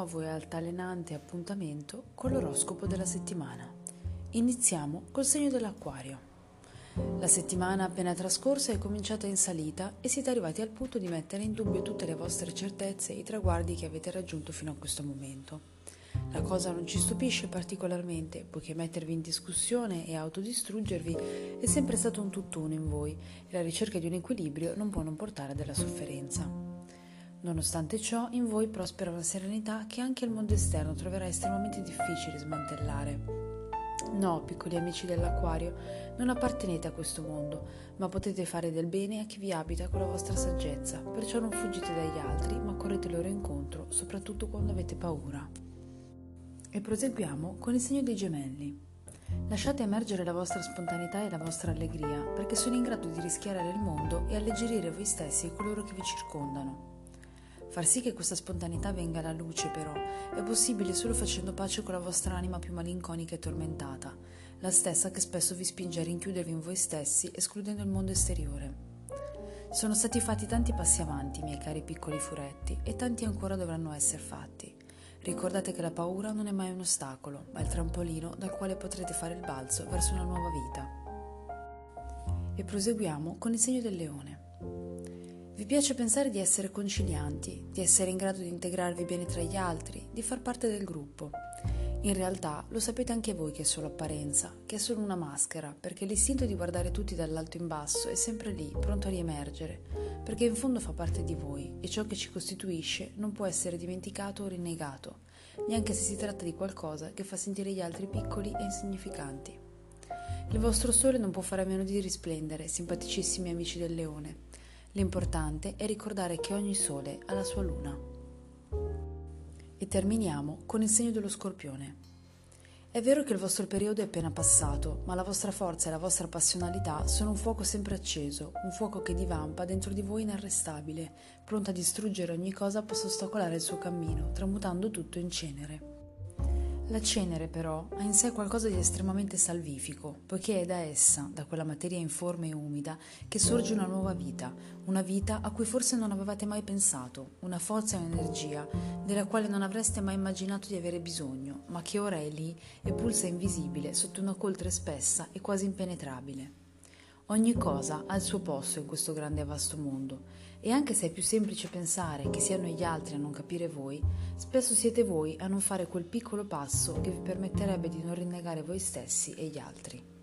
nuovo e altalenante appuntamento con l'oroscopo della settimana. Iniziamo col segno dell'acquario. La settimana appena trascorsa è cominciata in salita e siete arrivati al punto di mettere in dubbio tutte le vostre certezze e i traguardi che avete raggiunto fino a questo momento. La cosa non ci stupisce particolarmente, poiché mettervi in discussione e autodistruggervi è sempre stato un tutt'uno in voi e la ricerca di un equilibrio non può non portare della sofferenza. Nonostante ciò, in voi prospera una serenità che anche il mondo esterno troverà estremamente difficile smantellare. No, piccoli amici dell'acquario, non appartenete a questo mondo, ma potete fare del bene a chi vi abita con la vostra saggezza, perciò non fuggite dagli altri, ma correte loro incontro, soprattutto quando avete paura. E proseguiamo con il segno dei gemelli. Lasciate emergere la vostra spontaneità e la vostra allegria, perché sono in grado di rischiarare il mondo e alleggerire voi stessi e coloro che vi circondano. Far sì che questa spontaneità venga alla luce, però, è possibile solo facendo pace con la vostra anima più malinconica e tormentata, la stessa che spesso vi spinge a rinchiudervi in voi stessi, escludendo il mondo esteriore. Sono stati fatti tanti passi avanti, miei cari piccoli furetti, e tanti ancora dovranno essere fatti. Ricordate che la paura non è mai un ostacolo, ma il trampolino dal quale potrete fare il balzo verso una nuova vita. E proseguiamo con il segno del leone. Vi piace pensare di essere concilianti, di essere in grado di integrarvi bene tra gli altri, di far parte del gruppo. In realtà lo sapete anche voi che è solo apparenza, che è solo una maschera, perché l'istinto di guardare tutti dall'alto in basso è sempre lì, pronto a riemergere, perché in fondo fa parte di voi e ciò che ci costituisce non può essere dimenticato o rinnegato, neanche se si tratta di qualcosa che fa sentire gli altri piccoli e insignificanti. Il vostro sole non può fare a meno di risplendere, simpaticissimi amici del leone. L'importante è ricordare che ogni sole ha la sua luna. E terminiamo con il segno dello scorpione. È vero che il vostro periodo è appena passato, ma la vostra forza e la vostra passionalità sono un fuoco sempre acceso, un fuoco che divampa dentro di voi inarrestabile, pronto a distruggere ogni cosa possa ostacolare il suo cammino, tramutando tutto in cenere. La cenere però ha in sé qualcosa di estremamente salvifico, poiché è da essa, da quella materia informe e umida, che sorge una nuova vita, una vita a cui forse non avevate mai pensato, una forza e un'energia della quale non avreste mai immaginato di avere bisogno, ma che ora è lì e pulsa invisibile sotto una coltre spessa e quasi impenetrabile. Ogni cosa ha il suo posto in questo grande e vasto mondo e anche se è più semplice pensare che siano gli altri a non capire voi, spesso siete voi a non fare quel piccolo passo che vi permetterebbe di non rinnegare voi stessi e gli altri.